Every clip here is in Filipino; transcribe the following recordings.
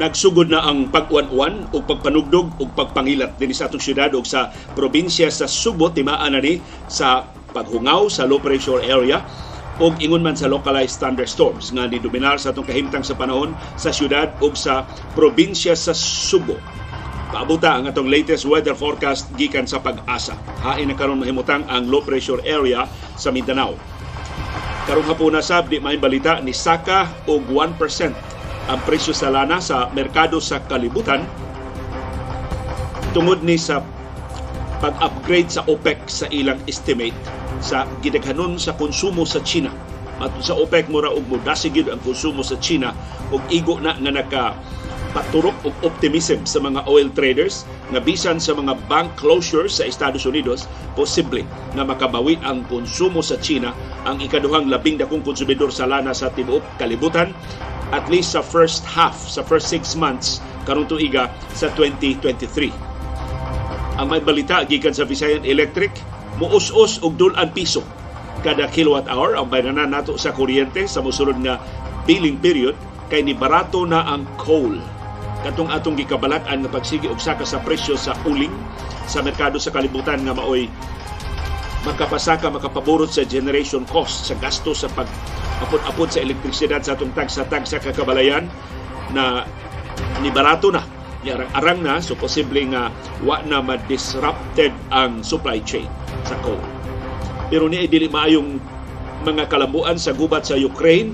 nagsugod na ang pag-uwan-uwan o pagpanugdog o pagpangilat din sa atong syudad o sa probinsya sa Subo timaan na ni sa paghungaw sa low pressure area o ingon man sa localized thunderstorms nga ni dominar sa atong kahimtang sa panahon sa syudad o sa probinsya sa Subo. Paabuta ang atong latest weather forecast gikan sa pag-asa. Hain na karon mahimutang ang low pressure area sa Mindanao. Karong hapuna sab di may balita ni Saka og 1% ang presyo sa lana sa merkado sa kalibutan tungod ni sa pag-upgrade sa OPEC sa ilang estimate sa gidaghanon sa konsumo sa China. At sa OPEC mura og mudasigid ang konsumo sa China og igo na nga naka paturok og optimism sa mga oil traders nga bisan sa mga bank closures sa Estados Unidos posible nga makabawi ang konsumo sa China ang ikaduhang labing dakong konsumidor sa lana sa tibuok kalibutan at least sa first half, sa first six months karong tuiga sa 2023. Ang may balita gikan sa Visayan Electric, muus-us og dulan piso kada kilowatt hour ang bayranan nato sa kuryente sa mosunod nga billing period kay ni barato na ang coal katong atong gikabalat-an nga pagsigi og saka sa presyo sa uling sa merkado sa kalibutan nga maoy makapasaka makapaborot sa generation cost sa gasto sa pag apod-apod sa elektrisidad sa atong tagsa-tag sa kakabalayan na ni barato na ni arang-arang na so posible nga wa na ma-disrupted ang supply chain sa coal. Pero ni dili maayong mga kalambuan sa gubat sa Ukraine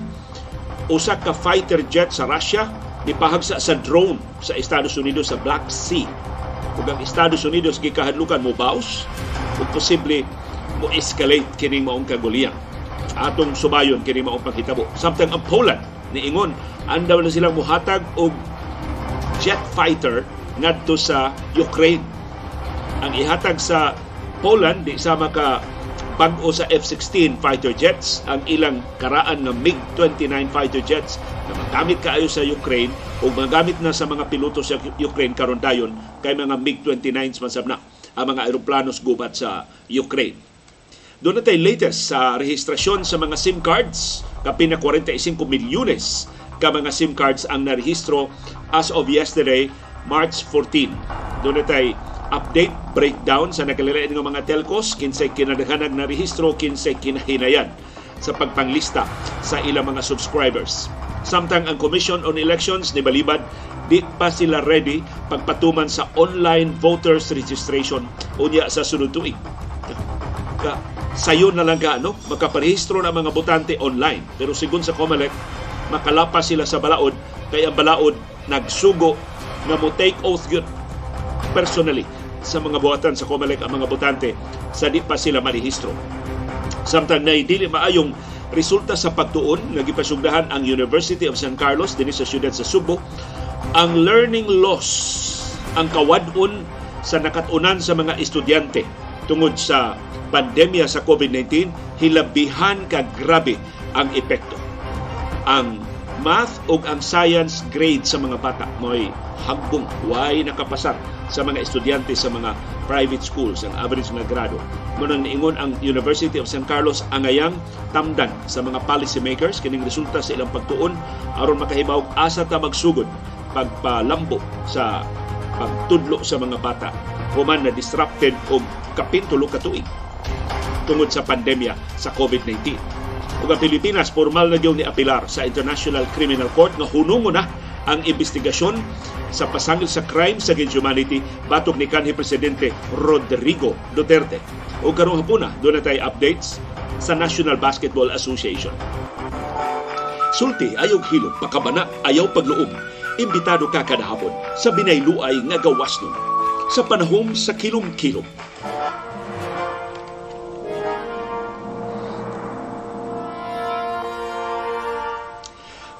usa ka fighter jet sa Russia nipahagsa sa drone sa Estados Unidos sa Black Sea. Ug ang Estados Unidos gikahadlukan mo baus ug posible mo escalate kining maong kaguliyang atong subayon kini mao panghitabo. Samtang ang Poland niingon andaw na silang muhatag og jet fighter ngadto sa Ukraine. Ang ihatag sa Poland di sama ka bag-o sa F-16 fighter jets ang ilang karaan ng MiG-29 fighter jets na magamit kaayo sa Ukraine o magamit na sa mga piloto sa Ukraine karon dayon kay mga MiG-29 man na ang mga aeroplanos gubat sa Ukraine. Doon natin latest sa rehistrasyon sa mga SIM cards. Kapin na 45 milyones ka mga SIM cards ang narehistro as of yesterday, March 14. Doon natin update, breakdown sa nakalilain ng mga telcos, kinsay kinadaghanag na rehistro, kinsay kinahinayan sa pagpanglista sa ilang mga subscribers. Samtang ang Commission on Elections ni Balibad, di pa sila ready pagpatuman sa online voters registration unya sa sunod tuig. Sayo na lang ka, no? Makaparehistro na mga botante online. Pero sigun sa COMELEC, makalapas sila sa balaod, kaya ang balaod nagsugo na mo take oath yun personally sa mga buhatan sa COMELEC ang mga botante sa di pa sila marehistro. Samtang na dili maayong resulta sa pagtuon, nagipasugdahan ang University of San Carlos din sa siyudad sa Subo, ang learning loss, ang kawadon sa nakatunan sa mga estudyante tungod sa pandemya sa COVID-19, hilabihan ka grabe ang epekto. Ang math ug ang science grade sa mga bata mo'y hagbong way nakapasar sa mga estudyante sa mga private schools ang average na grado. Munang niingon ang University of San Carlos angayang tamdan sa mga policy makers kining resulta sa ilang pagtuon aron makahibaw asa ta magsugod pagpalambo sa pagtudlo sa mga bata human na disrupted og kapintulo ka tuig tungod sa pandemya sa COVID-19. Ug ang Pilipinas formal na ni apilar sa International Criminal Court nga hunungo na ang investigasyon sa pasangil sa crime sa humanity batok ni kanhi presidente Rodrigo Duterte. O karong hapuna, doon na tayo updates sa National Basketball Association. Sulti ayaw hilog, pakabana ayaw pagluom. Imbitado ka kada hapon sa binayluay nga gawas nun. Sa panahom sa kilom-kilom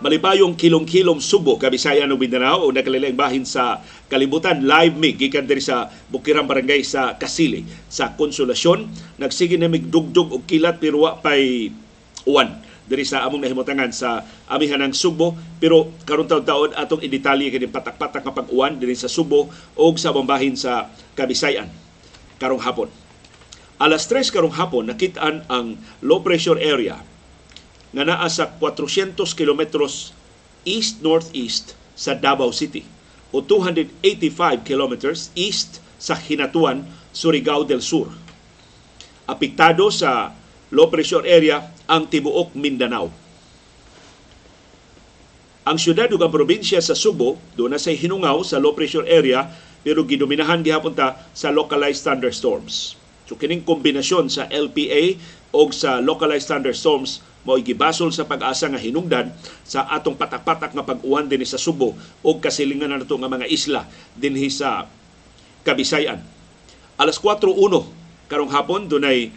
malipayong kilong-kilong Subo, Kabisayan ug Mindanao o nakalilaing bahin sa kalibutan. Live mig gikan diri sa Bukirang Barangay sa Kasili sa Konsolasyon. Nagsige na dugdug og kilat pero wa pay uwan. Diri sa among nahimutangan sa amihan ng Subo pero karon taon-taon atong idetalye kini patak-patak nga pag-uwan diri sa Subo o sa bambahin sa Kabisayan. Karong hapon. Alas 3 karong hapon nakitaan ang low pressure area nga naa sa 400 kilometros east-northeast sa Davao City o 285 kilometers east sa Hinatuan, Surigao del Sur. Apektado sa low pressure area ang tibuok Mindanao. Ang syudad ug ang probinsya sa Subo do na say hinungaw sa low pressure area pero gidominahan gihapon ta sa localized thunderstorms. So kining kombinasyon sa LPA o sa localized thunderstorms mao gibasol sa pag-asa nga hinungdan sa atong patak-patak nga pag-uwan dinhi sa Subo o kasilingan na nato nga mga isla dinhi sa Kabisayan. Alas 4:01 karong hapon dunay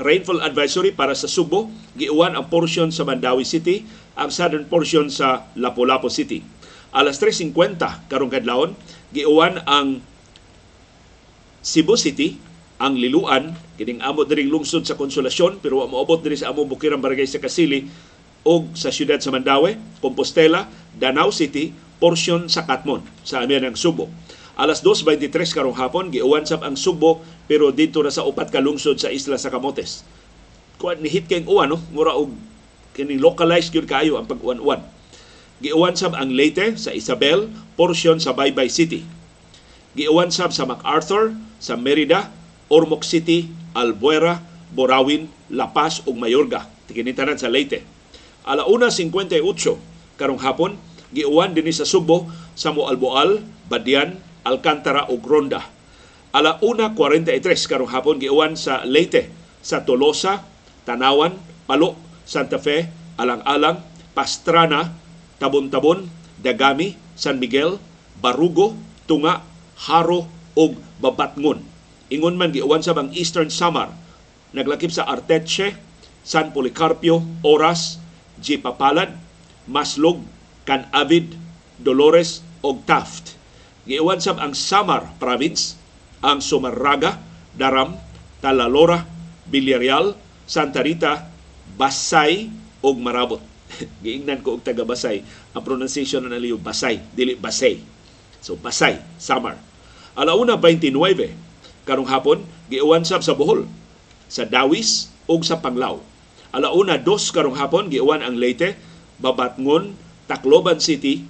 rainfall advisory para sa Subo, giuwan ang portion sa Mandawi City, ang southern portion sa Lapu-Lapu City. Alas 3.50 karong kadlawon, giuwan ang Cebu City, ang Liluan, kining amo diring lungsod sa Konsolasyon, pero wa moabot diri sa among bukirang barangay sa Kasili, o sa siyudad sa Mandawi, Compostela, Danau City, portion sa Katmon, sa amin ng Subo. Alas 2.23 karong hapon, giuwan sab ang Subo, pero dito na sa upat ka lungsod sa isla sa Camotes. Kuan ni hit kayong uwan, no? Mura og kining localized gyud kaayo ang pag-uwan-uwan. Giuwan sab ang Leyte sa Isabel, portion sa Baybay City. Giuwan sab sa MacArthur, sa Merida, Ormoc City, Albuera, Borawin, La Paz ug Mayorga. Tikinitanan sa Leyte. Alauna 58 karong hapon, giuwan dinhi sa Subo, sa Moalboal, Badian, Alcantara ug Ronda. Ala 1.43 karong hapon giuwan sa Leyte, sa Tolosa, Tanawan, Palo, Santa Fe, Alang-alang, Pastrana, Tabon-Tabon, Dagami, San Miguel, Barugo, Tunga, Haro ug Babatngon. Ingon man giuwan sa bang Eastern Samar, naglakip sa Arteche, San Policarpio, Oras, Jipapalad, Maslog, Can Avid, Dolores ug Taft. Giuwan sab ang Samar Province, ang Sumarraga, Daram, Talalora, Villarreal, Santa Rita, Basay ug Marabot. Giingnan ko og taga Basay. Ang pronunciation na naliyo Basay, dili Basay. So Basay, Samar. Alauna 29 karong hapon giuwan sab sa Bohol, sa Dawis ug sa Panglao. Alauna 2 karong hapon giuwan ang Leyte, Babatngon, Tacloban City,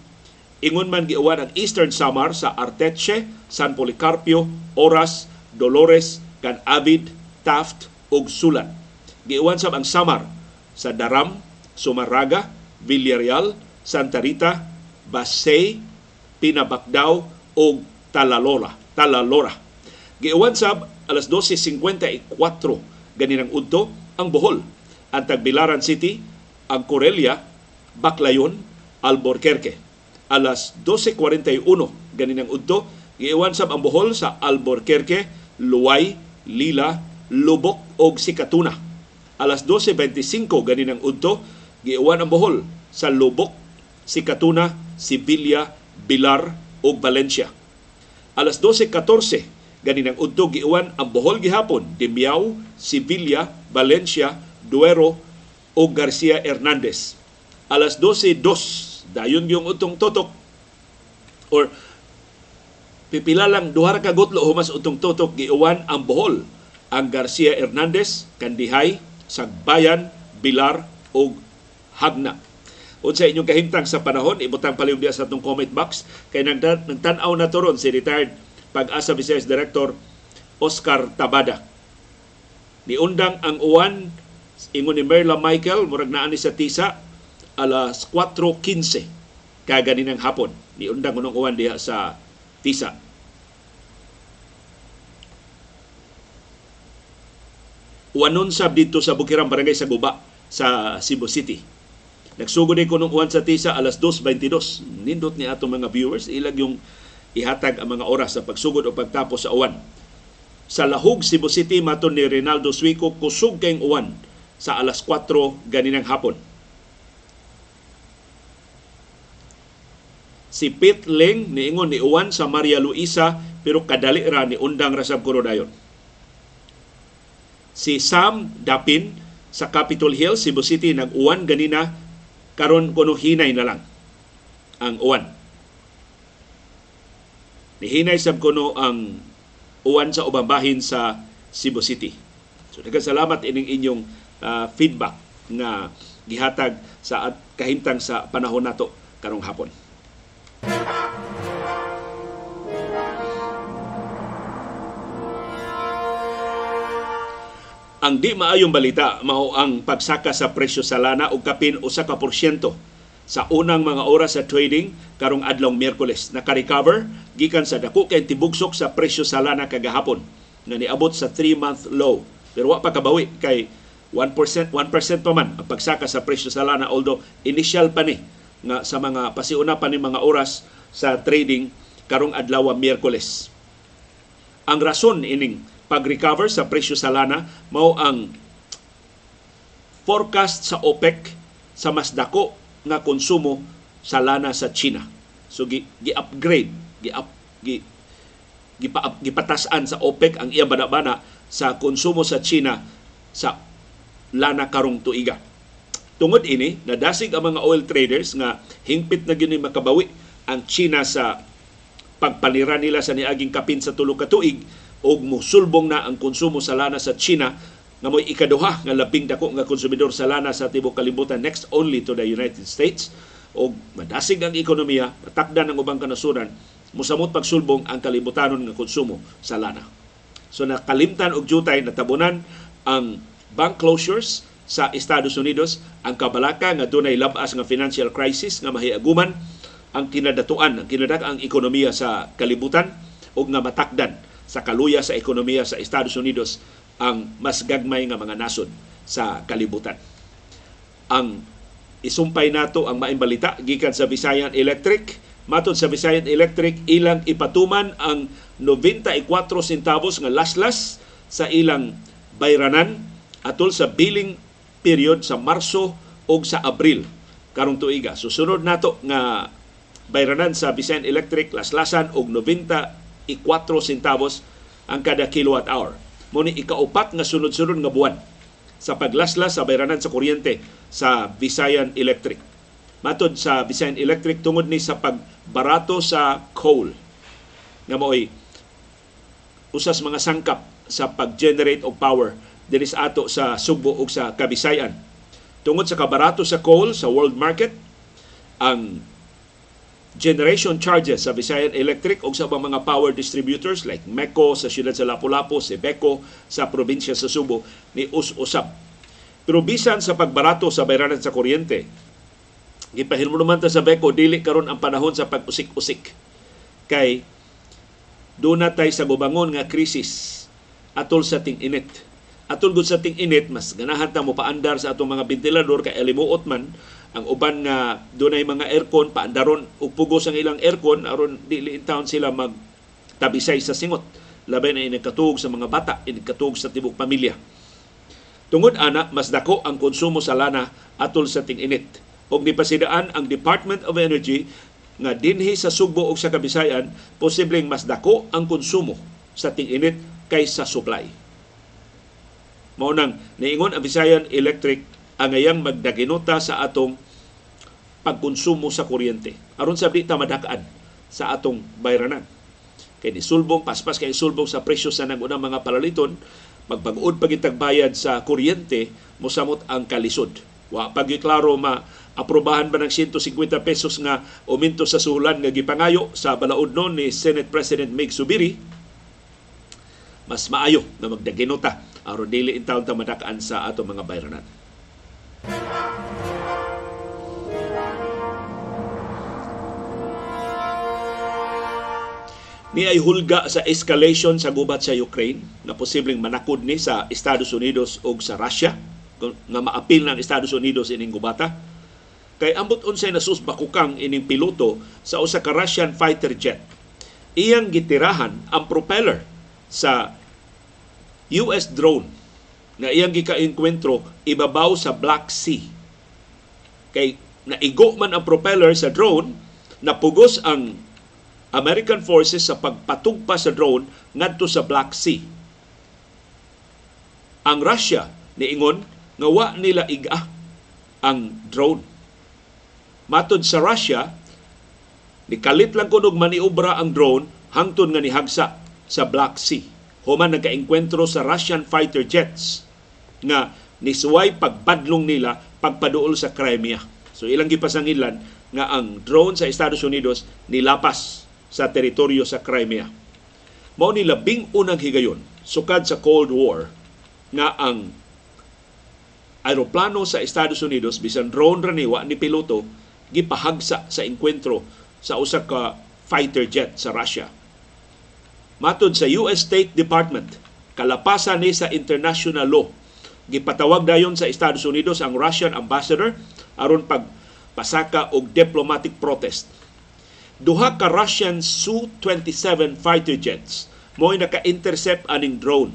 ingon man giuwan ang Eastern Samar sa Arteche, San Policarpio, Oras, Dolores, Can Avid, Taft ug Sulan. Giuwan sab ang Samar sa Daram, Sumarraga, Villarreal, Santa Rita, Basay, Pinabakdaw ug Talalora. Talalora. Giuwan sab alas 12.54 ganinang udto ang Bohol, ang Tagbilaran City, ang Corelia, Baclayon, Alborquerque. Alas 12.41 ganinang udto, giiwan sab ang Bohol sa Alborquerque, Luway, Lila, Lubok ug Sikatuna. Alas 12.25 ganinang udto, giiwan ang Bohol sa Lubok, Sikatuna, Sibilia, Bilar ug Valencia. Alas 12.14 ganinang udto giiwan ang Bohol gihapon, Dimiao, Sibilia, Valencia, Duero ug Garcia Hernandez. Alas 12.02 dayon yung utong totok. Or pipila lang duha ka gutlo humas utong totok giuwan ang Bohol. Ang Garcia Hernandez Kandihay Sagbayan Bilar ug Hagna. Unsa inyong kahimtang sa panahon ibutang palihog sa atong comment box kay nagtan-aw na turon si retired pag-asa Vice Director Oscar Tabada niundang ang uwan ingon ni Merla Michael murag naa ni sa tisa alas 4.15 kaganinang hapon. Ni undang unong uwan diha sa Tisa. Uwanon sab dito sa Bukirang Barangay sa Guba sa Cebu City. Nagsugod din kunong uwan sa Tisa alas 2.22. Nindot ni atong mga viewers, ilag yung ihatag ang mga oras sa pagsugod o pagtapos sa uwan. Sa Lahog, Cebu City, maton ni Rinaldo Suico, kusog kayong uwan sa alas 4 ganinang hapon si Pete Ling niingon ni Uwan sa Maria Luisa pero kadali ra ni undang rasab Kurodayon. Si Sam Dapin sa Capitol Hill, Cebu City nag-uwan ganina karon kuno hinay na lang ang uwan. Nihinay sab kuno ang uwan sa ubang bahin sa Cebu City. So nagkasalamat ining inyong uh, feedback nga gihatag sa at kahimtang sa panahon nato karong hapon. Ang di maayong balita mao ang pagsaka sa presyo sa lana og kapin usa ka porsyento sa unang mga oras sa trading karong adlong Miyerkules. Naka-recover gikan sa dako kay tibugsok sa presyo sa lana kagahapon nga niabot sa 3-month low. Pero wa pa kabawi kay 1%, 1% pa man ang pagsaka sa presyo sa lana although initial pa ni nga sa mga pasiuna pa ni mga oras sa trading karong adlaw Miyerkules. Ang rason ining pag-recover sa presyo sa lana mao ang forecast sa OPEC sa mas dako nga konsumo sa lana sa China. So gi, gi-upgrade, gi-up gi, gipa, gipatasan sa OPEC ang iya bana-bana sa konsumo sa China sa lana karong tuiga. Tungod ini, nadasig ang mga oil traders nga hingpit na gyud makabawi ang China sa pagpanira nila sa niaging kapin sa tulo ka tuig og musulbong na ang konsumo sa lana sa China nga mo'y ikaduha nga labing dako nga konsumidor sa lana sa tibok kalibutan next only to the United States og madasig ang ekonomiya, matakdan ang ubang kanasuran, musamot pagsulbong ang kalibutanon nga konsumo sa lana. So nakalimtan og jutay natabunan ang bank closures sa Estados Unidos ang kabalaka nga dunay labas nga financial crisis nga mahiaguman ang kinadatuan ang kinadak ang ekonomiya sa kalibutan ug nga matakdan sa kaluya sa ekonomiya sa Estados Unidos ang mas gagmay nga mga nasod sa kalibutan. Ang isumpay nato ang maing balita gikan sa Visayan Electric. Matod sa Visayan Electric, ilang ipatuman ang 94 centavos nga laslas sa ilang bayranan atol sa billing period sa Marso o sa Abril karong tuiga. Susunod nato nga bayranan sa Visayan Electric laslasan og 90 4 centavos ang kada kilowatt hour. Muni ikaupat nga sunod-sunod nga buwan sa paglaslas sa bayranan sa kuryente sa Visayan Electric. Matod sa Visayan Electric tungod ni sa pagbarato sa coal nga mo'y usas mga sangkap sa pag-generate og power dinhi sa ato sa Sugbo ug sa Kabisayan. Tungod sa kabarato sa coal sa world market, ang generation charges sa Visayan Electric o sa mga power distributors like MECO sa siyudad sa Lapu-Lapu, si BECO sa probinsya sa Subo ni us-usab. Pero bisan sa pagbarato sa bayranan sa kuryente, gipahilmo naman ta sa BECO dili karon ang panahon sa pag-usik-usik kay doon tay sa gubangon nga krisis atol sa ting-init. Atol gud sa ting-init, mas ganahan ta mo paandar sa atong mga ventilador kay alimuot man ang uban nga dunay mga aircon paandaron ug pugos ang ilang aircon aron dili in town sila mag tabisay sa singot. Labi na inigkatuog sa mga bata inigkatuog sa tibok pamilya. Tungod ana mas dako ang konsumo sa lana atol sa ting-init. Og nipasidaan ang Department of Energy nga dinhi sa Sugbo ug sa Kabisayan posibleng mas dako ang konsumo sa ting-init kaysa supply. Mao nang niingon ang Visayan Electric ang ngayang magdaginota sa atong pagkonsumo sa kuryente. Aron sa di madakaan sa atong bayranan. Kay sulbong paspas kay sulbong sa presyo sa nagunang mga palaliton, magpag-ud pagitagbayad sa kuryente, mosamot ang kalisod. Wa pagiklaro ma aprobahan ba ng 150 pesos nga uminto sa suhulan nga gipangayo sa balaod noon ni Senate President Meg Subiri mas maayo na magdaginota aron dili in ta madakaan sa ato mga bayranan. Ni ay hulga sa escalation sa gubat sa Ukraine na posibleng manakod ni sa Estados Unidos o sa Russia nga maapil ng Estados Unidos ining gubata. Kay ambot unsay nasus bakukang ining piloto sa usa ka Russian fighter jet. Iyang gitirahan ang propeller sa US drone na iyang gika-enkwentro ibabaw sa Black Sea. Kay naigo man ang propeller sa drone, napugos ang American forces sa pagpatugpa sa drone ngadto sa Black Sea. Ang Russia niingon nga wa nila iga ang drone. Matod sa Russia, nikalit lang kunog maniobra ang drone hangtod nga nihagsa sa Black Sea. Human nagkaengkwentro sa Russian fighter jets nga nisuway pagbadlong nila pagpaduol sa Crimea. So ilang gipasangilan nga ang drone sa Estados Unidos nilapas sa teritoryo sa Crimea. Mao ni labing unang higayon sukad sa Cold War nga ang aeroplano sa Estados Unidos bisan drone ra ni wa ni piloto gipahagsa sa enkwentro sa usa ka fighter jet sa Russia. Matod sa US State Department, kalapasan ni sa international law. Gipatawag dayon sa Estados Unidos ang Russian ambassador aron pagpasaka og diplomatic protest. Duha ka Russian Su-27 fighter jets mo'y naka-intercept aning drone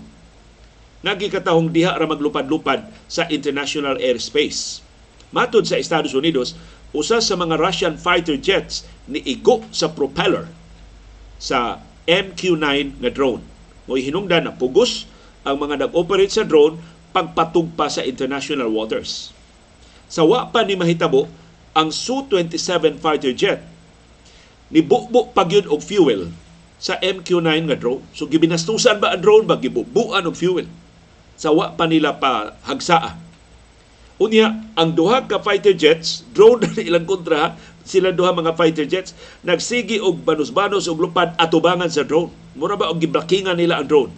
nagikatahong diha ra maglupad-lupad sa international airspace. Matod sa Estados Unidos, usa sa mga Russian fighter jets ni igo sa propeller sa MQ-9 nga drone. Mo'y hinungdan na pugos ang mga nag-operate sa drone pagpatugpa sa international waters. Sa wa pa ni mahitabo, ang Su-27 fighter jet ni bukbuk pagyud og fuel sa MQ-9 nga drone. So gibinastusan ba ang drone ba gibubuan og fuel? Sa wa pa nila pa hagsaa. Unya, ang duha ka fighter jets, drone na ilang kontra, sila duha mga fighter jets, nagsigi og banos-banos og lupad atubangan sa drone. Mura ba og giblakingan nila ang drone?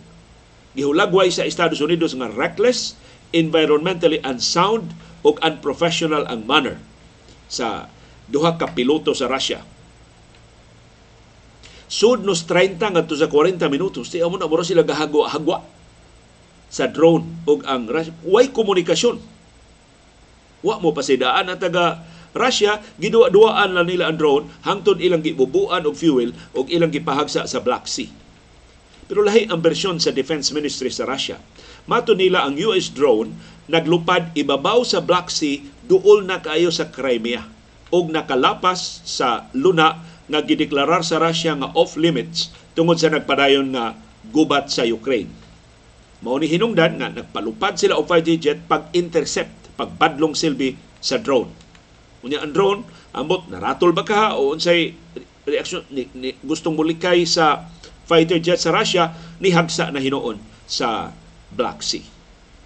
Gihulagway sa Estados Unidos nga reckless, environmentally unsound ug unprofessional ang manner sa duha ka piloto sa Russia. Sud nos 30 ngadto sa 40 minutos, di amo na mura sila gahagwa-hagwa sa drone ug ang Russia. Way komunikasyon. Wa mo pasidaan ang taga Russia, giduwa-duwaan lang nila ang drone hangtod ilang gibubuan og fuel ug ilang gipahagsa sa Black Sea. Pero lahi ang bersyon sa Defense Ministry sa Russia. Mato nila ang US drone naglupad ibabaw sa Black Sea duol na kaayo sa Crimea ug nakalapas sa luna nga gideklarar sa Russia nga off limits tungod sa nagpadayon nga gubat sa Ukraine. Mao ni hinungdan nga nagpalupad sila og fighter jet pag-intercept, pagbadlong silbi sa drone. Unya ang drone, ambot naratol ba ka o unsay reaksyon ni, ni, gustong mulikay sa fighter jet sa Russia ni hagsa na hinuon sa Black Sea.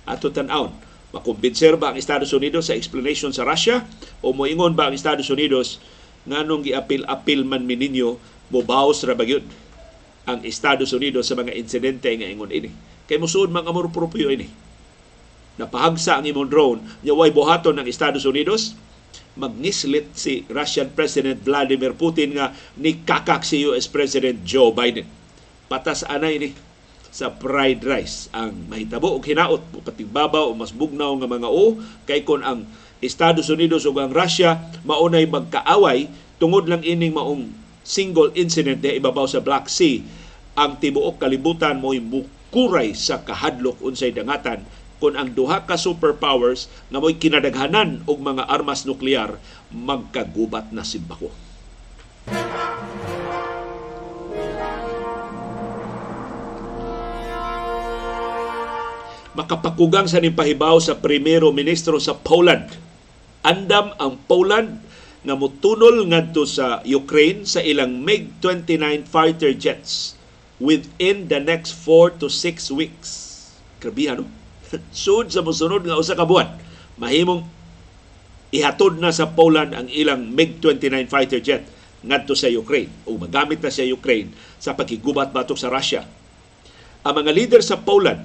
Ato tan-aon, makumbinser ba ang Estados Unidos sa explanation sa Russia o moingon ba ang Estados Unidos nganong giapil-apil man mininyo mobaws ra bagyod ang Estados Unidos sa mga insidente nga ingon ini. Kay musuod mga amor propio ini. Napahagsa ang imong drone, way buhaton ng Estados Unidos, magnislit si Russian President Vladimir Putin nga ni kakak si US President Joe Biden. Patas anay ni sa fried rice ang mahitabo og hinaot patigbabaw o mas bugnaw nga mga o kay kon ang Estados Unidos ug ang Russia maunay magkaaway tungod lang ining maong single incident di ibabaw sa Black Sea ang tibuok kalibutan mo'y mukuray sa kahadlok unsay dangatan kung ang duha ka superpowers nga mo'y kinadaghanan og mga armas nuklear magkagubat na simbako. Makapakugang sa nipahibaw sa primero ministro sa Poland. Andam ang Poland nga mutunol ngadto sa Ukraine sa ilang MiG-29 fighter jets within the next 4 to 6 weeks. Grabe no? Sud sa musunod nga usa ka buwan, mahimong ihatod na sa Poland ang ilang MiG-29 fighter jet ngadto sa Ukraine o magamit na sa Ukraine sa pagkigubat batok sa Russia. Ang mga leader sa Poland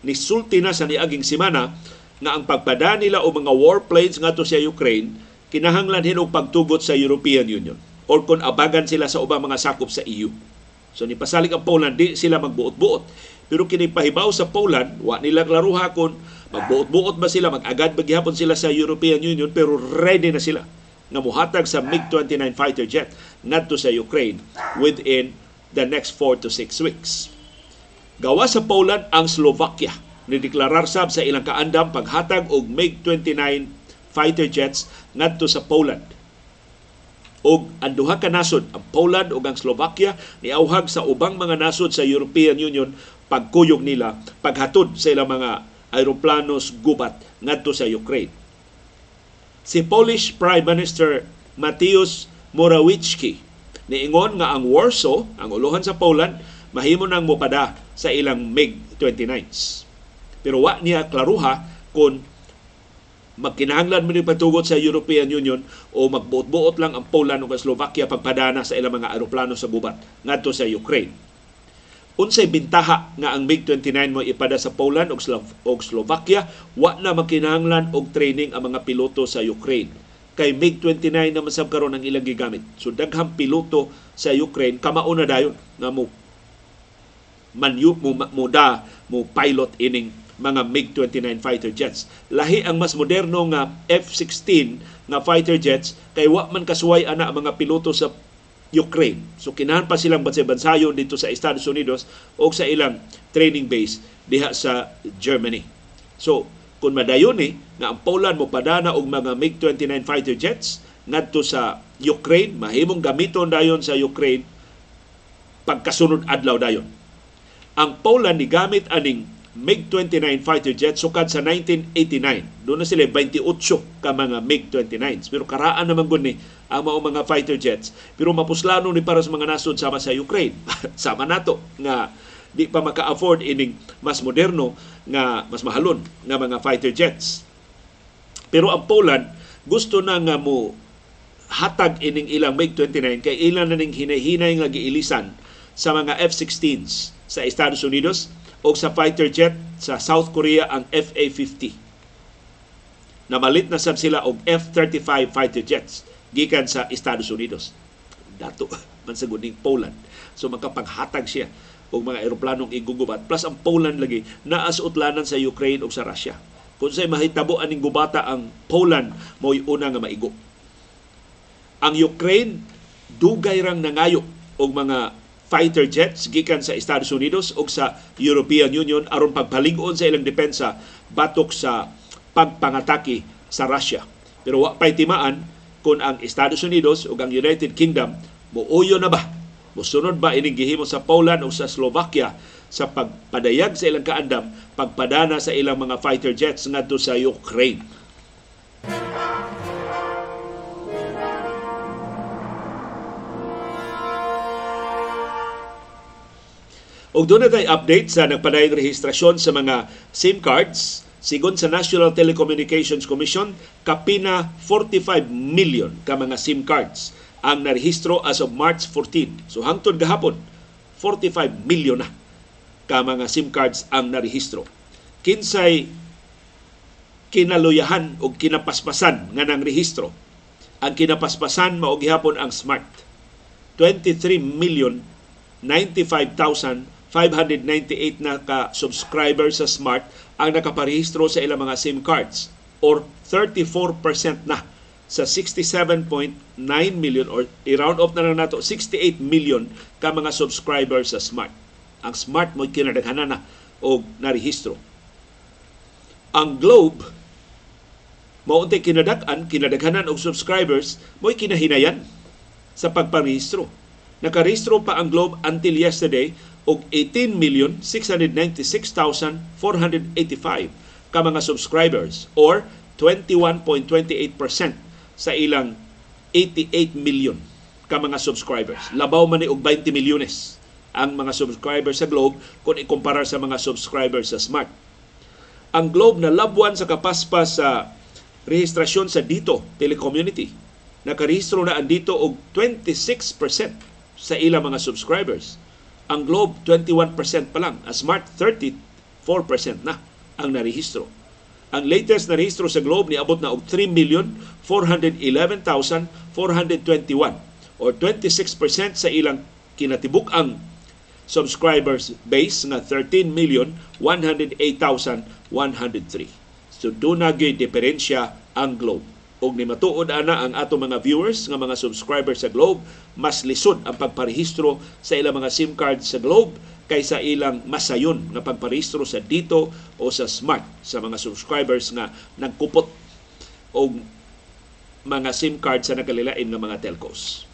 nisulti na sa niaging simana nga ang pagpada nila o mga warplanes ngadto sa Ukraine kinahanglan hinog pagtugot sa European Union or kung abagan sila sa ubang mga sakop sa EU. So ni pasalig ang Poland, di sila magbuot-buot. Pero kini pahibaw sa Poland, wa nila klaruha kung magbuot-buot ba sila, mag-agad ba sila sa European Union, pero ready na sila nga muhatag sa MiG-29 fighter jet ngadto sa Ukraine within the next 4 to 6 weeks. Gawa sa Poland ang Slovakia nideklarar sab sa ilang kaandam paghatag og MiG-29 fighter jets ngadto sa Poland. Og ang duha ka nasod, ang Poland ug ang Slovakia, niauhag sa ubang mga nasod sa European Union pagkuyog nila paghatod sa ilang mga aeroplanos gubat ngadto sa Ukraine. Si Polish Prime Minister Mateusz Morawiecki niingon nga ang Warsaw, ang uluhan sa Poland, mahimo nang mopada sa ilang MiG-29s. Pero wa niya klaruha kung magkinahanglan mo patugot sa European Union o magbuot-buot lang ang Poland o Slovakia pagpadana sa ilang mga aeroplano sa gubat ngadto sa Ukraine. unsay bintaha nga ang MiG-29 mo ipada sa Poland ug Slo- ug Slovakia wa na makinahanglan og training ang mga piloto sa Ukraine kay MiG-29 naman sab karon ang ilang gigamit so daghang piloto sa Ukraine kamao na dayon nga mo manyu mo muda mo pilot ining mga MiG-29 fighter jets. Lahi ang mas moderno nga F-16 nga fighter jets kay wa man kasuway ana mga piloto sa Ukraine. So kinahan pa silang bansayon dito sa Estados Unidos o sa ilang training base diha sa Germany. So kung madayon ni nga ang Poland mo padana og mga MiG-29 fighter jets ngadto sa Ukraine, mahimong gamiton dayon sa Ukraine pagkasunod adlaw dayon. Ang Poland ni gamit aning MiG-29 fighter jet sukad sa 1989. Doon na sila 28 ka mga MiG-29s. Pero karaan naman gud ni ang mga, mga fighter jets. Pero mapuslano ni para sa mga nasod sama sa Ukraine. sama nato nga di pa maka-afford ining mas moderno nga mas mahalon nga mga fighter jets. Pero ang Poland gusto na nga mo hatag ining ilang MiG-29 kay ilan na ning hinay-hinay nga giilisan sa mga F-16s sa Estados Unidos o sa fighter jet sa South Korea ang FA-50. Namalit na sab sila og F-35 fighter jets gikan sa Estados Unidos. Dato man sa guning Poland. So makapaghatag siya og mga eroplanong igugubat. Plus ang Poland lagi naa sa Ukraine ug sa Russia. Kung sa'y mahitabo aning gubata ang Poland, mo'y una nga maigo. Ang Ukraine, dugay rang nangayo og mga fighter jets gikan sa Estados Unidos ug sa European Union aron pagpalig-on sa ilang depensa batok sa pagpangatake sa Russia. Pero wa pay timaan kung ang Estados Unidos ug ang United Kingdom muuyo na ba Musunod ba ining gihimo sa Poland o sa Slovakia sa pagpadayag sa ilang kaandam, pagpadana sa ilang mga fighter jets ngadto sa Ukraine? Og doon na update sa nagpadayang rehistrasyon sa mga SIM cards. Sigon sa National Telecommunications Commission, kapina 45 million ka mga SIM cards ang narehistro as of March 14. So hangtod gahapon, 45 million na ka mga SIM cards ang narehistro. Kinsay kinaluyahan o kinapaspasan nga ng rehistro. Ang kinapaspasan mao gihapon ang Smart. 23 million 95,000 598 na ka subscriber sa Smart ang nakaparehistro sa ilang mga SIM cards or 34% na sa 67.9 million or i-round off na lang nato 68 million ka mga subscribers sa Smart. Ang Smart mo kinadaghanan na o narehistro. Ang Globe mauntay kinadak-an, kinadaghanan og subscribers mo'y kinahinayan sa pagparehistro. Nakarehistro pa ang Globe until yesterday og 18,696,485 ka mga subscribers or 21.28% sa ilang 88 million ka mga subscribers. Labaw man ni og 20 milyones ang mga subscribers sa Globe kung ikumpara sa mga subscribers sa Smart. Ang Globe na labuan sa kapaspas sa rehistrasyon sa Dito Telecommunity. Nakarehistro na ang Dito og 26% sa ilang mga subscribers ang Globe, 21% pa lang. Ang Smart, 34% na ang narehistro. Ang latest na rehistro sa Globe ni abot na og 3,411,421 or 26% sa ilang kinatibuk-ang subscribers base nga 13,108,103. So doon na diferensya ang Globe og ni matuod ana ang ato mga viewers nga mga subscribers sa Globe mas lisod ang pagparehistro sa ilang mga SIM card sa Globe kaysa ilang masayon nga pagparehistro sa dito o sa Smart sa mga subscribers nga nagkupot og mga SIM card sa nakalilain nga mga telcos.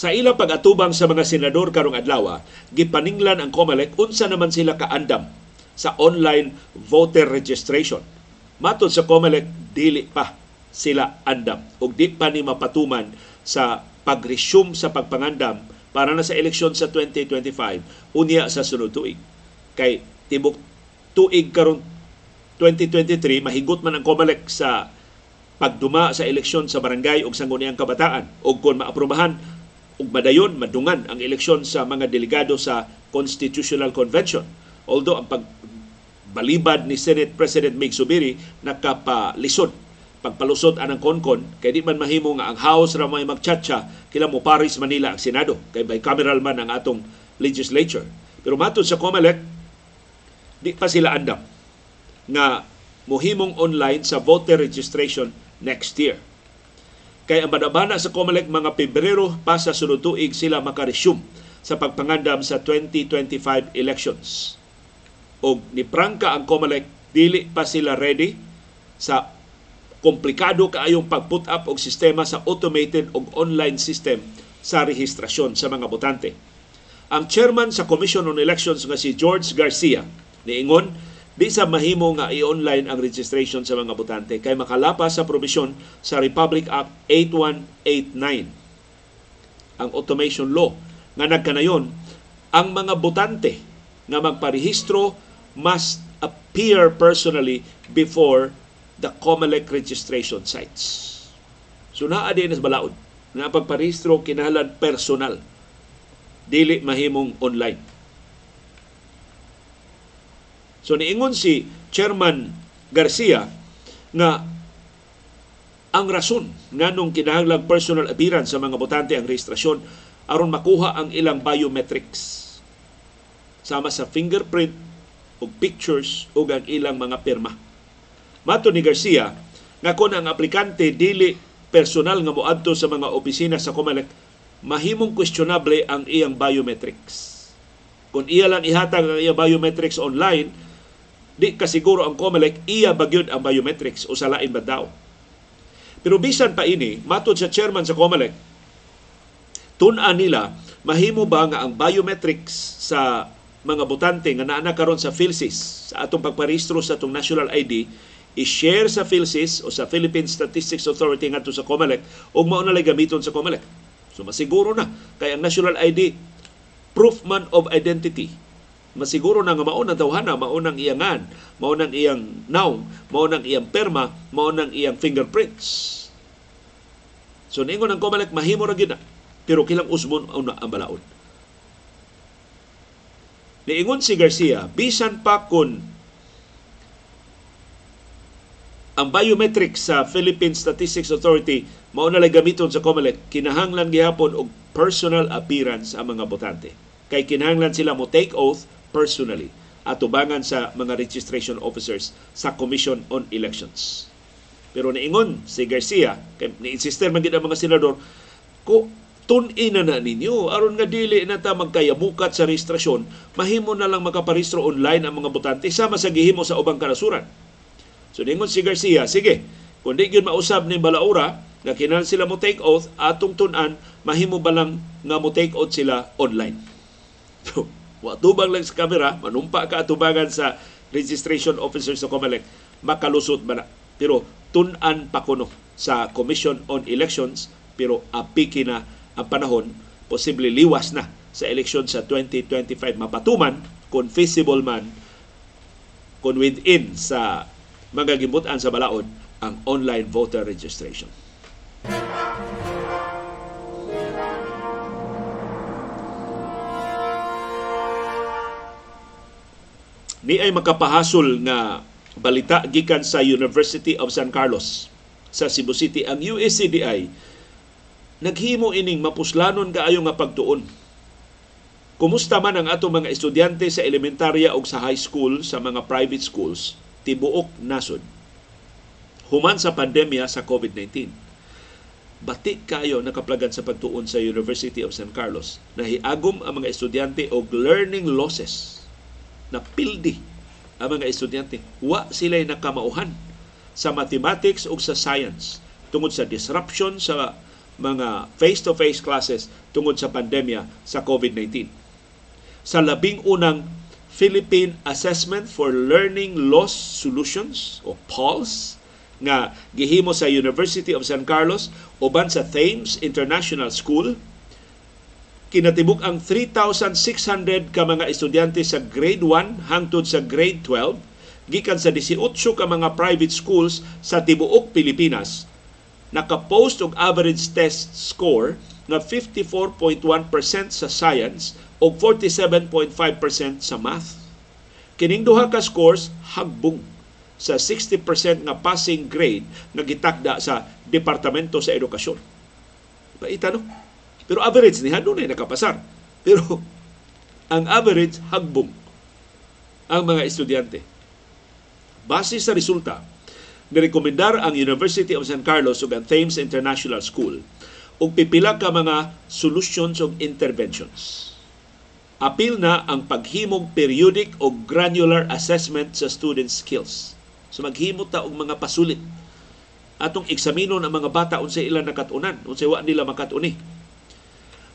Sa ilang pag-atubang sa mga senador karong adlaw, gipaninglan ang COMELEC unsa naman sila kaandam sa online voter registration. Matod sa COMELEC, dili pa sila andam ug di pa ni mapatuman sa pag-resume sa pagpangandam para na sa eleksyon sa 2025 unya sa sunod tuig. Kay tibok tuig karon 2023 mahigot man ang COMELEC sa pagduma sa eleksyon sa barangay ug sangguniang kabataan ug kung maaprubahan madayon madungan ang eleksyon sa mga delegado sa Constitutional Convention. Although ang pagbalibad ni Senate President Mig Subiri nakapalisod. Pagpalusot anang konkon kay di man mahimo nga ang House ra may magchatcha kila mo Paris Manila ang Senado. Kay bicameral man ang atong legislature. Pero matod sa COMELEC di pa sila andam nga muhimong online sa voter registration next year kay ang badabana sa COMELEC mga Pebrero pa sa sunod tuig sila makaresume sa pagpangandam sa 2025 elections og ni prangka ang COMELEC dili pa sila ready sa komplikado kaayong pag-put up og sistema sa automated og online system sa rehistrasyon sa mga botante. Ang chairman sa Commission on Elections nga si George Garcia niingon di sa mahimo nga i-online ang registration sa mga botante kay makalapas sa probisyon sa Republic Act 8189 ang automation law nga nagkanayon ang mga botante nga magparehistro must appear personally before the COMELEC registration sites. So naa din sa balaod na pagparehistro kinahanglan personal dili mahimong online. So niingon si Chairman Garcia nga ang rason nganong kinahanglang personal appearance sa mga botante ang rehistrasyon aron makuha ang ilang biometrics sama sa fingerprint o pictures o ang ilang mga pirma. Mato ni Garcia nga kung ang aplikante dili personal nga moadto sa mga opisina sa COMELEC, mahimong questionable ang iyang biometrics. Kung iya lang ihatag ang iyang biometrics online, di kasiguro ang COMELEC iya bagyod ang biometrics o sa lain ba daw. Pero bisan pa ini, matod sa chairman sa COMELEC, tun-an nila mahimo ba nga ang biometrics sa mga botante nga naa karon sa PhilSys sa atong pagparehistro sa atong national ID i-share sa PhilSys o sa Philippine Statistics Authority ngadto sa COMELEC ug mao na gamiton sa COMELEC. So masiguro na kay ang national ID proof man of identity. Masiguro na nga mao nang tawhana, mao nang iyangan, mao nang iyang naong, mao nang iyang perma, mao nang iyang fingerprints. So ningon ang COMELEC mahimo ra gyud pero kilang usbon una ang balaod. Niingon si Garcia, bisan pa kun ang biometrics sa Philippine Statistics Authority mao na gamiton sa COMELEC kinahanglan gihapon og personal appearance ang mga botante kay kinahanglan sila mo take oath personally at tubangan sa mga registration officers sa Commission on Elections. Pero niingon si Garcia, kay ni-insister man ang mga senador, ko tun-in na, na ninyo aron nga dili na ta magkayamukat sa registrasyon, mahimo na lang makaparehistro online ang mga botante sama sa gihimo sa ubang kanasuran So ningon si Garcia, sige, kung di yun mausab ni Balaura, nga kinahanglan sila mo take oath, atong tunan, mahimo ba lang nga mo take oath sila online. So, watubang lang sa camera, manumpa ka atubangan sa registration officer sa COMELEC, makalusot ba na. Pero tunan pa kuno sa Commission on Elections, pero apiki na ang panahon, posible liwas na sa eleksyon sa 2025 mapatuman kung feasible man kung within sa mga gibutan sa balaod ang online voter registration. Ni ay makapahasol nga balita gikan sa University of San Carlos sa Cebu City. Ang USCDI naghimo ining mapuslanon kaayo nga pagtuon. Kumusta man ang ato mga estudyante sa elementarya o sa high school sa mga private schools tibuok nasod. Human sa pandemya sa COVID-19. Batik kayo nakaplagan sa pagtuon sa University of San Carlos. Na hiagom ang mga estudyante og learning losses na pildi ang mga estudyante. Wa sila nakamauhan sa mathematics o sa science tungod sa disruption sa mga face-to-face classes tungod sa pandemya sa COVID-19. Sa labing unang Philippine Assessment for Learning Loss Solutions o PALS nga gihimo sa University of San Carlos uban sa Thames International School kinatibuk ang 3,600 ka mga estudyante sa grade 1 hangtod sa grade 12 gikan sa 18 ka mga private schools sa tibuok Pilipinas naka-post og average test score nga 54.1% sa science o 47.5% sa math. Kining duha ka scores hagbong sa 60% nga passing grade nga gitakda sa Departamento sa Edukasyon. Paita? Pero average ni doon ay nakapasar. Pero ang average hagbong ang mga estudyante. Base sa resulta, nirekomendar ang University of San Carlos ug ang Thames International School og pipila ka mga solutions of interventions. Apil na ang paghimog periodic o granular assessment sa student skills. So maghimo ta og mga pasulit. Atong eksaminon ang mga bata unsay ilang nakatunan, unsay wa nila makatuni.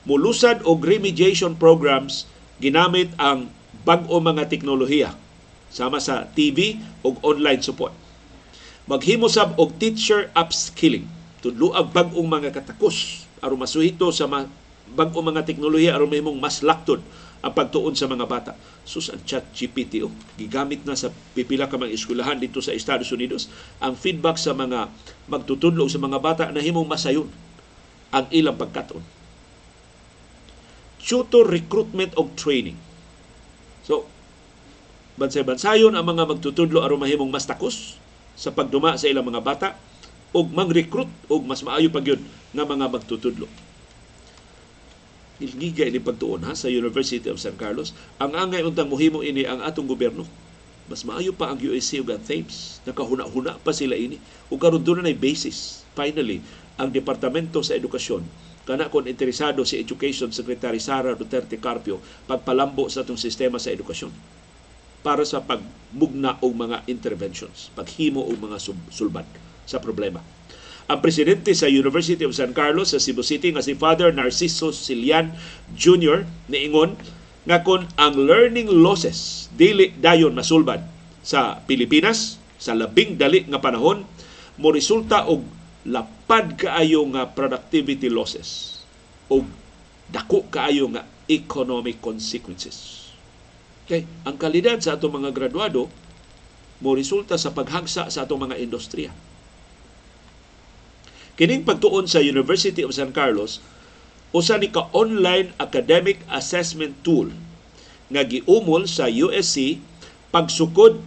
Mulusad og remediation programs ginamit ang bag-o mga teknolohiya sama sa TV ug online support maghimo sab og teacher upskilling tudloag bag-ong mga katakos aron masuhito sa ma- bag-ong mga teknolohiya aron mahimong mas laktod ang pagtuon sa mga bata. Sus ang chat GPT oh, gigamit na sa pipila ka mga eskwelahan dito sa Estados Unidos. Ang feedback sa mga magtutudlo sa mga bata na himong masayon ang ilang pagkaton. Tutor recruitment of training. So, bansay-bansayon ang mga magtutudlo aron mahimong mas takos sa pagduma sa ilang mga bata ug mag-recruit og mas maayo pa gyud nga mga magtutudlo. Ilgiga ini pagtuon ha sa University of San Carlos. Ang angay untang mohimo ini ang atong gobyerno. Mas maayo pa ang USC ug ang Thames. Nakahuna-huna pa sila ini. Ug karon na basis. Finally, ang Departamento sa Edukasyon kana kon interesado si Education Secretary Sara Duterte Carpio pagpalambo sa atong sistema sa edukasyon para sa pagmugna og mga interventions, paghimo og mga sulbad sa problema. Ang presidente sa University of San Carlos sa Cebu City nga si Father Narciso Silian Jr. niingon nga kon ang learning losses dili dayon masulbad sa Pilipinas sa labing dali nga panahon mo resulta og lapad kaayo nga productivity losses o dako kaayo nga economic consequences Kay ang kalidad sa atong mga graduado mo resulta sa paghagsa sa atong mga industriya. Kining pagtuon sa University of San Carlos usa ni ka online academic assessment tool nga giumol sa USC pagsukod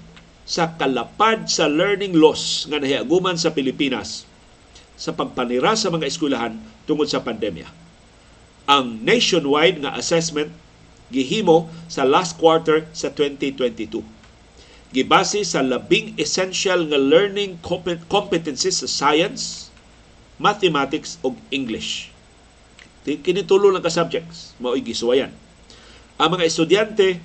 sa kalapad sa learning loss nga nahiaguman sa Pilipinas sa pagpanira sa mga eskwelahan tungod sa pandemya. Ang nationwide nga assessment gihimo sa last quarter sa 2022. Gibase sa labing essential nga learning competencies sa science, mathematics ug English. Kini tulo lang ka subjects mao gisuwayan. Ang mga estudyante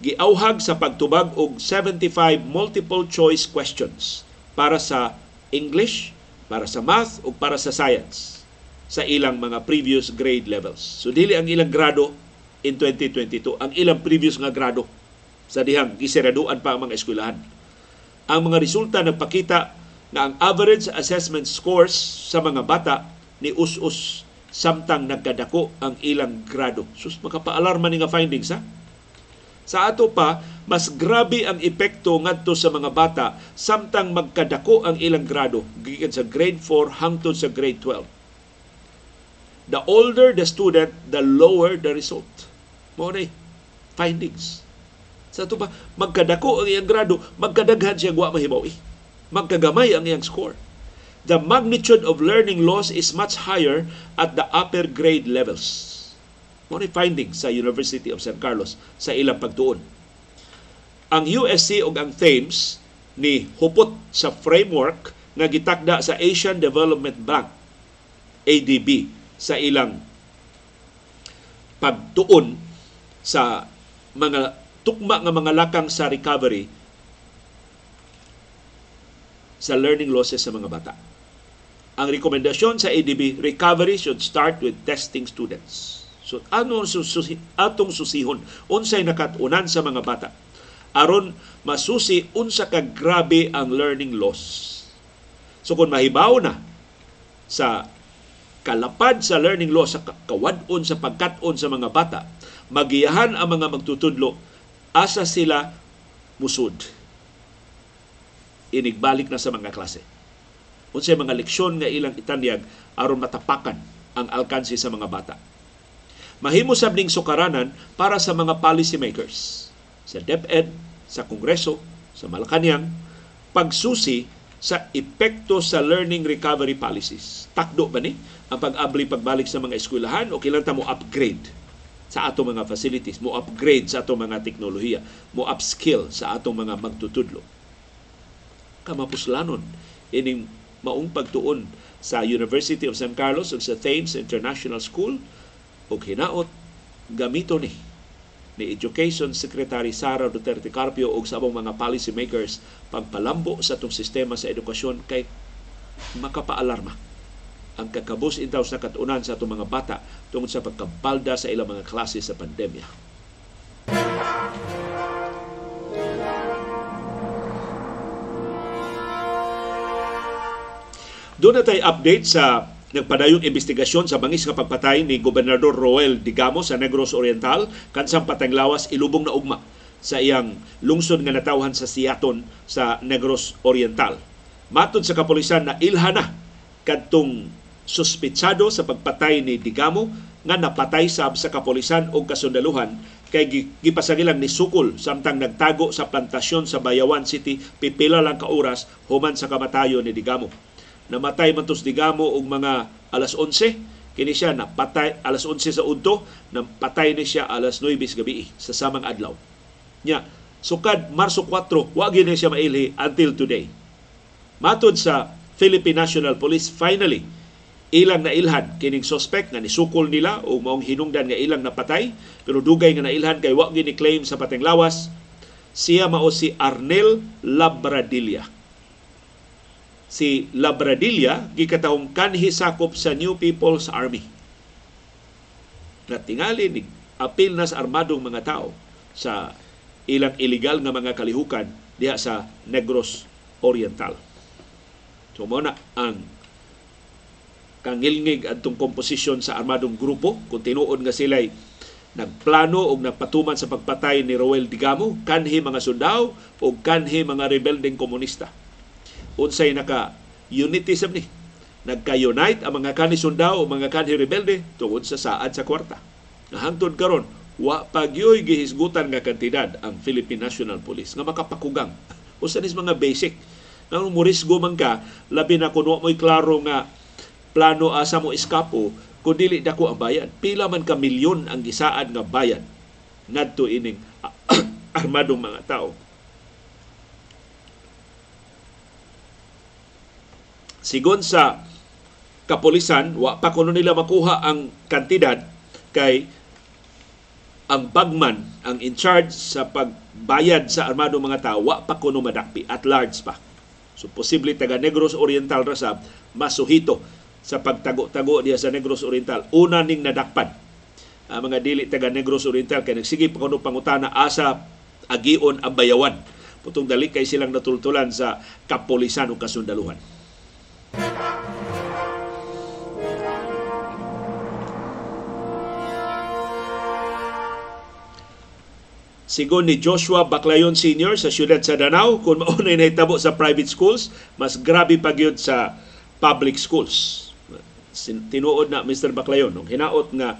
giauhag sa pagtubag og 75 multiple choice questions para sa English, para sa math ug para sa science sa ilang mga previous grade levels. So dili ang ilang grado in 2022 ang ilang previous nga grado sa dihang giseraduan pa ang mga eskwelahan. Ang mga resulta nagpakita na ang average assessment scores sa mga bata ni us-us samtang nagkadako ang ilang grado. Sus, makapaalarma ni nga findings ha? Sa ato pa, mas grabe ang epekto ngadto sa mga bata samtang magkadako ang ilang grado gikan sa grade 4 hangtod sa grade 12. The older the student, the lower the result. Mao na findings. Sa ito ba, magkadako ang iyang grado, magkadaghan siya guwa mahibawi. Magkagamay ang iyang score. The magnitude of learning loss is much higher at the upper grade levels. Mao ni findings sa University of San Carlos sa ilang pagtuon. Ang USC ug ang Thames ni hupot sa framework nga gitakda sa Asian Development Bank ADB sa ilang pagtuon sa mga tukma nga mga lakang sa recovery sa learning losses sa mga bata. Ang rekomendasyon sa ADB, recovery should start with testing students. So ano susi, atong susihon unsay nakatunan sa mga bata aron masusi unsa ka grabe ang learning loss. So kung mahibaw na sa kalapad sa learning loss sa kawadon sa pagkaton sa mga bata, magiyahan ang mga magtutudlo asa sila musud. Inigbalik na sa mga klase. unsay mga leksyon nga ilang itanyag aron matapakan ang alkanse sa mga bata. Mahimo sab ning sukaranan para sa mga policy makers sa DepEd, sa Kongreso, sa Malacañang, pagsusi sa epekto sa learning recovery policies. Takdo ba ni ang pag-abli pagbalik sa mga eskwelahan o kailan ta mo upgrade sa atong mga facilities, mo upgrade sa atong mga teknolohiya, mo upskill sa atong mga magtutudlo. Kamapuslanon ining maong pagtuon sa University of San Carlos ug sa Thames International School ug hinaot gamito ni ni Education Secretary Sara Duterte Carpio ug sa mga policy makers pagpalambo sa atong sistema sa edukasyon kay makapaalarma ang kakabus intaw sa katunan sa atong mga bata tungod sa pagkabalda sa ilang mga klase sa pandemya. Doon na tayo update sa nagpadayong investigasyon sa bangis nga pagpatay ni Gobernador Roel Digamo sa Negros Oriental kansang patanglawas ilubong na ugma sa iyang lungsod nga natawhan sa Siaton sa Negros Oriental. Matod sa kapulisan na ilhana kadtong suspitsado sa pagpatay ni Digamo nga napatay sab sa kapulisan o kasundaluhan kay gipasagilang ni Sukol samtang nagtago sa plantasyon sa Bayawan City pipila lang ka oras human sa kamatayo ni Digamo namatay man tos digamo og mga alas 11 kini siya napatay alas 11 sa udto napatay ni siya alas 9 gabi sa samang adlaw. Nya sukad Marso 4 wa gyud siya mailhi until today. Matod sa Philippine National Police finally ilang na ilhan kining suspect nga nisukol nila o maong hinungdan nga ilang napatay pero dugay nga nailhan kay wa gini claim sa pateng lawas siya mao si Arnel Labradilla si Labradilla gikatawong kanhi sakop sa New People's Army. Natingali ni apil na sa armadong mga tao sa ilang illegal nga mga kalihukan diha sa Negros Oriental. So mo na ang kangilngig adtong komposisyon sa armadong grupo kung tinuod nga sila'y nagplano o nagpatuman sa pagpatay ni Roel Digamo, kanhi mga sundao o kanhi mga rebeldeng komunista unsay naka unity sab ni. Nagka-unite ang mga kani sundao mga kani rebelde tungod sa saad sa kwarta. Nga hangtod karon wa pagyoy gihisgutan nga kantidad ang Philippine National Police nga makapakugang. Usa nis mga basic. Nga murisgo man ka labi na kuno mo'y klaro nga plano asa mo iskapo kung dili dako ang bayad pila man ka milyon ang gisaad nga bayad ngadto ining armadong mga tao Sigon sa kapolisan, wa pa kuno nila makuha ang kantidad kay ang bagman, ang in charge sa pagbayad sa armado mga tao, wa pa kuno madakpi at large pa. So posible taga Negros Oriental rasab masuhito sa pagtago-tago diya sa Negros Oriental. Una ning nadakpan ang mga dili taga Negros Oriental kay nagsige pa kuno pangutana asa agion ang bayawan. Putong dali kay silang natultulan sa kapolisan o kasundaluhan. Sigon ni Joshua Baclayon Sr. sa siyudad sa Danau, kung maunay na hitabo sa private schools, mas grabe pa gyud sa public schools. Tinuod na Mr. Baclayon, nung hinaot nga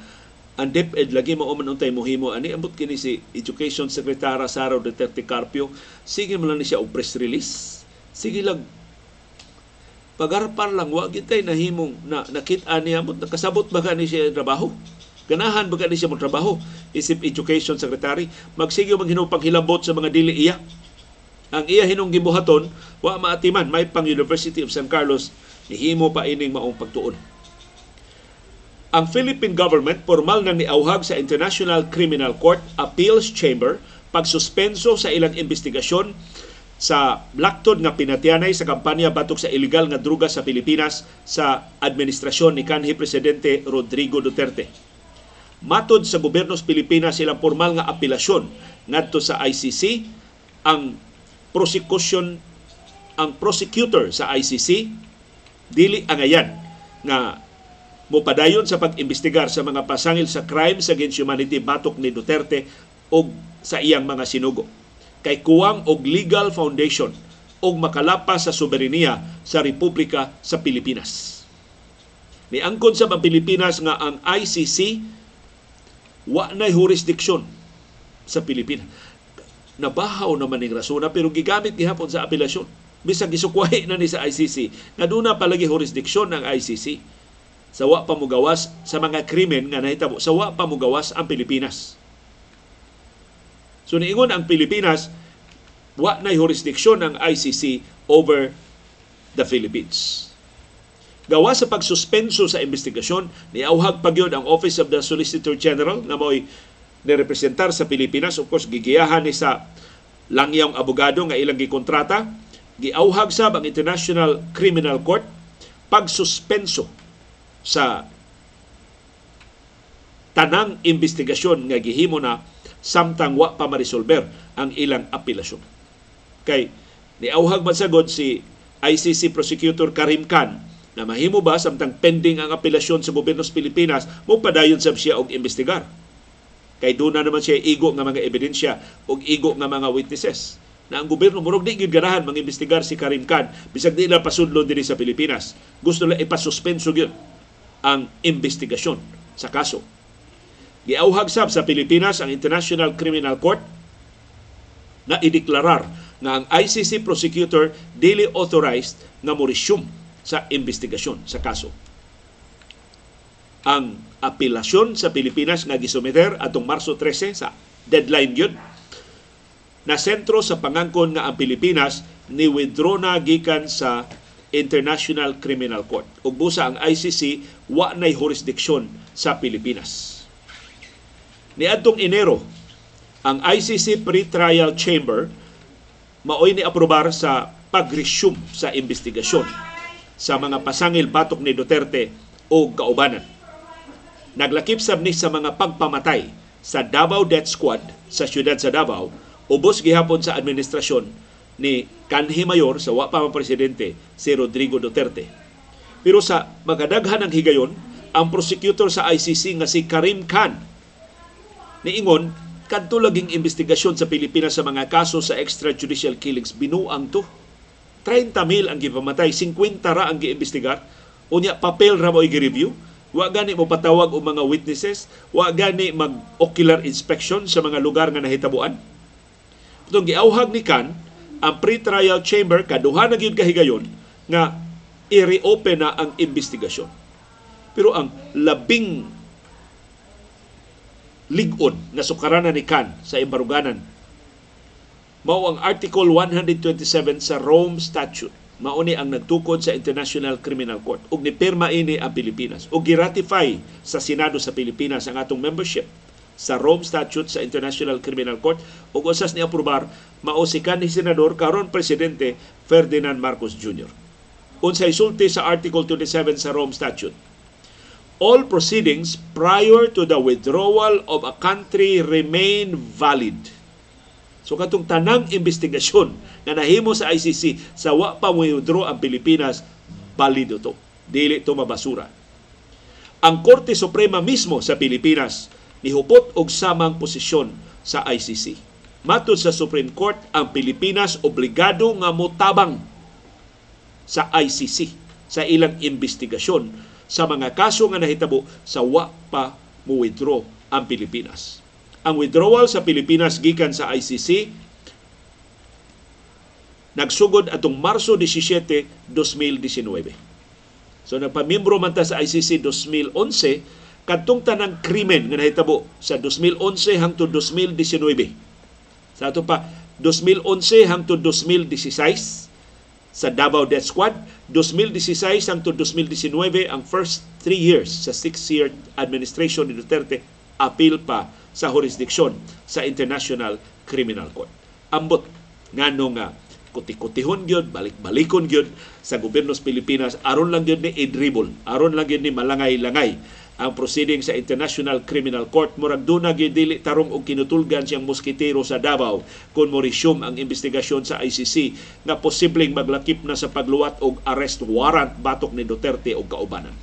ang DepEd lagi mo man untay mohimo ani ambot kini si Education Secretary Sara Duterte Carpio sige man lang siya og press release sige lang pagarpan lang wa gitay nahimong na nakita niya mo nakasabot ba ni siya trabaho ganahan ba ni siya mo trabaho isip education secretary magsige man hinupang hilabot sa mga dili iya ang iya hinong gibuhaton wa maatiman may pang University of San Carlos nihimo pa ining maong pagtuon ang Philippine government formal na niauhag sa International Criminal Court Appeals Chamber pagsuspenso sa ilang investigasyon sa laktod nga pinatianay sa kampanya batok sa ilegal nga druga sa Pilipinas sa administrasyon ni kanhi presidente Rodrigo Duterte. Matod sa gobyerno sa Pilipinas silang formal nga apelasyon ngadto sa ICC ang prosecution ang prosecutor sa ICC dili angayan nga mopadayon sa pag-imbestigar sa mga pasangil sa crimes against humanity batok ni Duterte o sa iyang mga sinugo kay kuwang og legal foundation o makalapas sa soberenya sa Republika sa Pilipinas. Ni angkon sa Pilipinas nga ang ICC wa nay jurisdiksyon sa Pilipinas. Nabahaw naman ning rasona pero gigamit gihapon sa apelasyon. Bisag gisukwahi na ni sa ICC nga na palagi jurisdiksyon ng ICC sa wa pa mugawas sa mga krimen nga nahitabo sa wa pa mugawas ang Pilipinas. So niingon ang Pilipinas wa na jurisdiksyon ng ICC over the Philippines. Gawa sa pagsuspenso sa investigasyon, niauhag pagyod ang Office of the Solicitor General na mo'y nirepresentar sa Pilipinas. Of course, gigiyahan ni sa langyang abogado nga ilang gikontrata. Giauhag sab ang International Criminal Court pagsuspenso sa tanang investigasyon nga gihimo na samtang wa pa marisolber ang ilang apelasyon. Kay niauhag man sagod si ICC Prosecutor Karim Khan na mahimo ba samtang pending ang apelasyon sa gobyerno sa Pilipinas mo padayon sab siya og imbestigar. Kay doon na naman siya igo nga mga ebidensya og igo nga mga witnesses na ang gobyerno murag di gyud ganahan mangimbestigar si Karim Khan bisag di na pasudlo diri sa Pilipinas. Gusto lang ipasuspenso gyud ang investigasyon sa kaso. Giauhag sab sa Pilipinas ang International Criminal Court na ideklarar nga ang ICC prosecutor dili authorized nga mo sa investigasyon sa kaso. Ang apelasyon sa Pilipinas nga gisumiter atong Marso 13 sa deadline gyud na sentro sa pangangkon nga ang Pilipinas ni withdraw na gikan sa International Criminal Court. Ug busa ang ICC wa nay jurisdiksyon sa Pilipinas. Niadtong Enero, ang ICC Pre-Trial Chamber maoy ni aprobar sa pag-resume sa investigasyon sa mga pasangil batok ni Duterte o kaubanan. Naglakip sab ni sa mga pagpamatay sa Davao Death Squad sa siyudad sa Davao ubos gihapon sa administrasyon ni kanhi mayor sa wa pa presidente si Rodrigo Duterte. Pero sa magadaghan ng higayon, ang prosecutor sa ICC nga si Karim Khan niingon kadto laging investigasyon sa Pilipinas sa mga kaso sa extrajudicial killings binuang to 30 mil ang gipamatay 50 ra ang giimbestigar. Unya papel ra mo i-review. Wa gani mo patawag og mga witnesses. Wa gani mag ocular inspection sa mga lugar nga nahitabuan. Itong giauhag ni Khan ang pre-trial chamber kaduha na gyud kahigayon nga i-reopen na ang investigasyon. Pero ang labing ligon na sukaranan ni Khan sa imbaruganan mao ang Article 127 sa Rome Statute mao ni ang nagtukod sa International Criminal Court ug nipirma ini ang Pilipinas ug giratify sa Senado sa Pilipinas ang atong membership sa Rome Statute sa International Criminal Court ug usas ni aprobar mao si kanhi senador karon presidente Ferdinand Marcos Jr. Unsay sulti sa Article 27 sa Rome Statute all proceedings prior to the withdrawal of a country remain valid. So katong tanang investigasyon nga nahimo sa ICC sa wa pa withdraw ang Pilipinas, balido to. Dili to mabasura. Ang Korte Suprema mismo sa Pilipinas nihupot og samang posisyon sa ICC. Matod sa Supreme Court, ang Pilipinas obligado nga motabang sa ICC sa ilang investigasyon sa mga kaso nga nahitabo sa wa pa mo withdraw ang Pilipinas. Ang withdrawal sa Pilipinas gikan sa ICC nagsugod atong Marso 17, 2019. So nagpamembro man ta sa ICC 2011 kadtong tanang krimen nga nahitabo sa 2011 hangtod 2019. Sa ato pa 2011 hangtod 2016 sa Davao Death Squad, 2016 hangtod 2019 ang first three years sa six-year administration ni Duterte appeal pa sa jurisdiksyon sa International Criminal Court. Ambot ngano nga kuti-kutihon gyud balik-balikon gyud sa gobyerno sa Pilipinas aron lang gyud ni idribble aron lang gyud ni malangay-langay ang proceeding sa International Criminal Court murag duna dili tarong og kinutulgan siyang moskitero sa Davao kung mo resume ang investigasyon sa ICC nga posibleng maglakip na sa pagluwat og arrest warrant batok ni Duterte og kaubanan.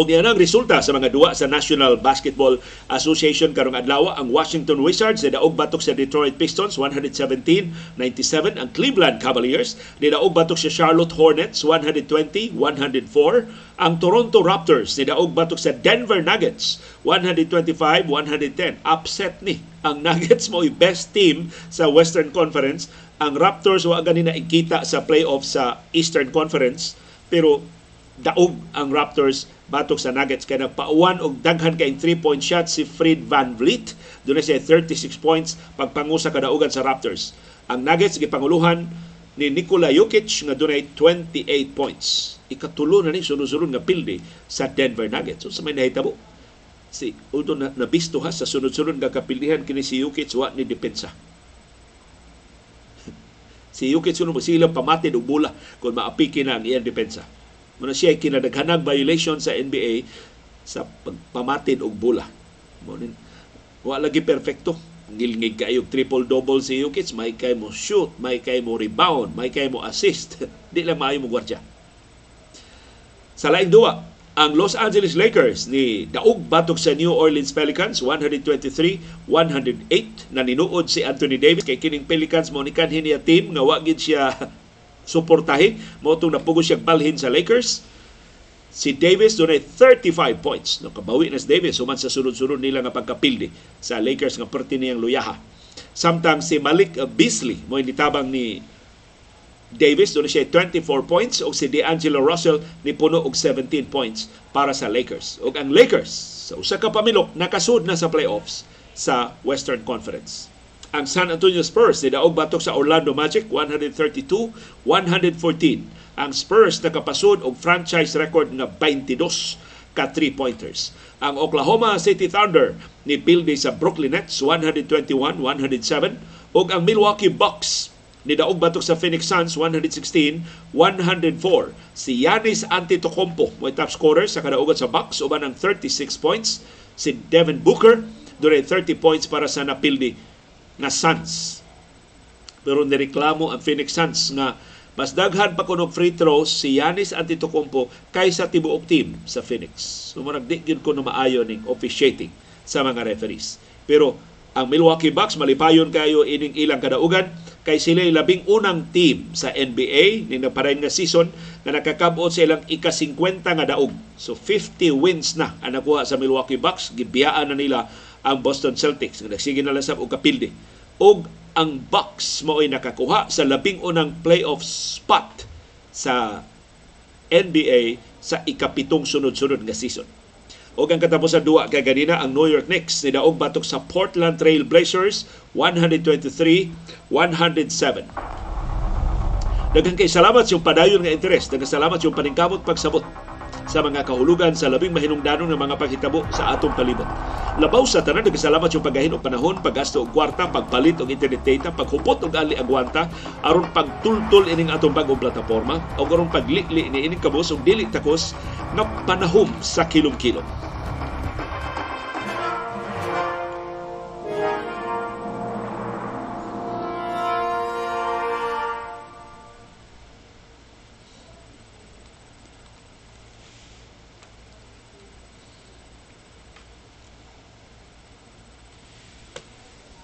Og yan ang resulta sa mga duwa sa National Basketball Association karong adlaw ang Washington Wizards nidaog batok sa Detroit Pistons 117-97 ang Cleveland Cavaliers nidaog batok sa Charlotte Hornets 120-104 ang Toronto Raptors nidaog batok sa Denver Nuggets 125-110 upset ni ang Nuggets mo best team sa Western Conference. Ang Raptors wa ganina ikita sa playoff sa Eastern Conference pero daog ang Raptors batok sa Nuggets. Kay nagpauwan og daghan kay 3-point shot si Fred Van Vliet. Dunay siya 36 points pagpangusa kadaugan sa Raptors. Ang Nuggets gipanguluhan ni Nikola Jokic nga dunay 28 points. Ikatulo na ni sunod-sunod nga pilde sa Denver Nuggets. So sa may nahitabo si uto na nabisto ha sa sunod-sunod nga kapildihan kini si Jokic wa ni depensa. Si Jokic kuno mo sila pamatid og bola kung maapiki na ang iyang depensa Muna siya kinadaghanag violation sa NBA sa pagpamatid og bola. Mo nin wa lagi perfecto. Ngilngig kayo triple-double si Jokic, may kay mo shoot, may kay mo rebound, may kay mo assist. Di lang maayo mo gwardya. Sa laing duwa, ang Los Angeles Lakers ni daog batok sa New Orleans Pelicans 123-108 na ninuod si Anthony Davis kay kining Pelicans mo ni kanhin niya team nga wa gid siya suportahin mo itong napugos siyang balhin sa Lakers. Si Davis doon ay 35 points. No, kabawi na si Davis human sa sunod-sunod nila nga pagkapildi sa Lakers nga perti niyang luyaha. Samtang si Malik Beasley mo nitabang ni Davis doon siya 24 points o si D'Angelo Russell ni puno og 17 points para sa Lakers. O ang Lakers sa usa ka pamilok nakasud na sa playoffs sa Western Conference. Ang San Antonio Spurs nidaog batok sa Orlando Magic 132-114. Ang Spurs nakapasod og franchise record nga 22 ka three-pointers. Ang Oklahoma City Thunder ni pildi sa Brooklyn Nets 121-107 ug ang Milwaukee Bucks ni daog batok sa Phoenix Suns 116-104. Si Giannis Antetokounmpo mo top scorer sa kadaugan sa Bucks uban ang 36 points. Si Devin Booker dunay 30 points para sa napildi nga Suns. Pero nireklamo ang Phoenix Suns nga mas daghan pa kuno free throws si Yanis Antetokounmpo kaysa tibuok team sa Phoenix. So murag di gyud ko maayo ning officiating sa mga referees. Pero ang Milwaukee Bucks malipayon kayo ining ilang kadaugan kay sila labing unang team sa NBA ning naparay nga season nga nakakabot sa ilang ika-50 nga daog. So 50 wins na ang nakuha sa Milwaukee Bucks. Gibiyaan na nila ang Boston Celtics nga nagsige na lasab og kapilde. Og ang Bucks mo ay nakakuha sa labing unang playoff spot sa NBA sa ikapitong sunod-sunod nga season. O ang katapusan duwa kay ganina ang New York Knicks ni daog batok sa Portland Trail Blazers 123-107. Daghang kay salamat yung padayon nga interes, daghang salamat yung paningkamot pagsabot sa mga kahulugan sa labing mahinungdanon ng mga paghitabo sa atong palibot. Labaw sa tanan nagsalamat yung paggahin og panahon, paggasto og kwarta, pagpalit og internet data, paghupot og ali agwanta aron pagtultol ining atong bagong plataporma o aron paglikli ni ining kabus og dili takos nga panahom sa kilom-kilom.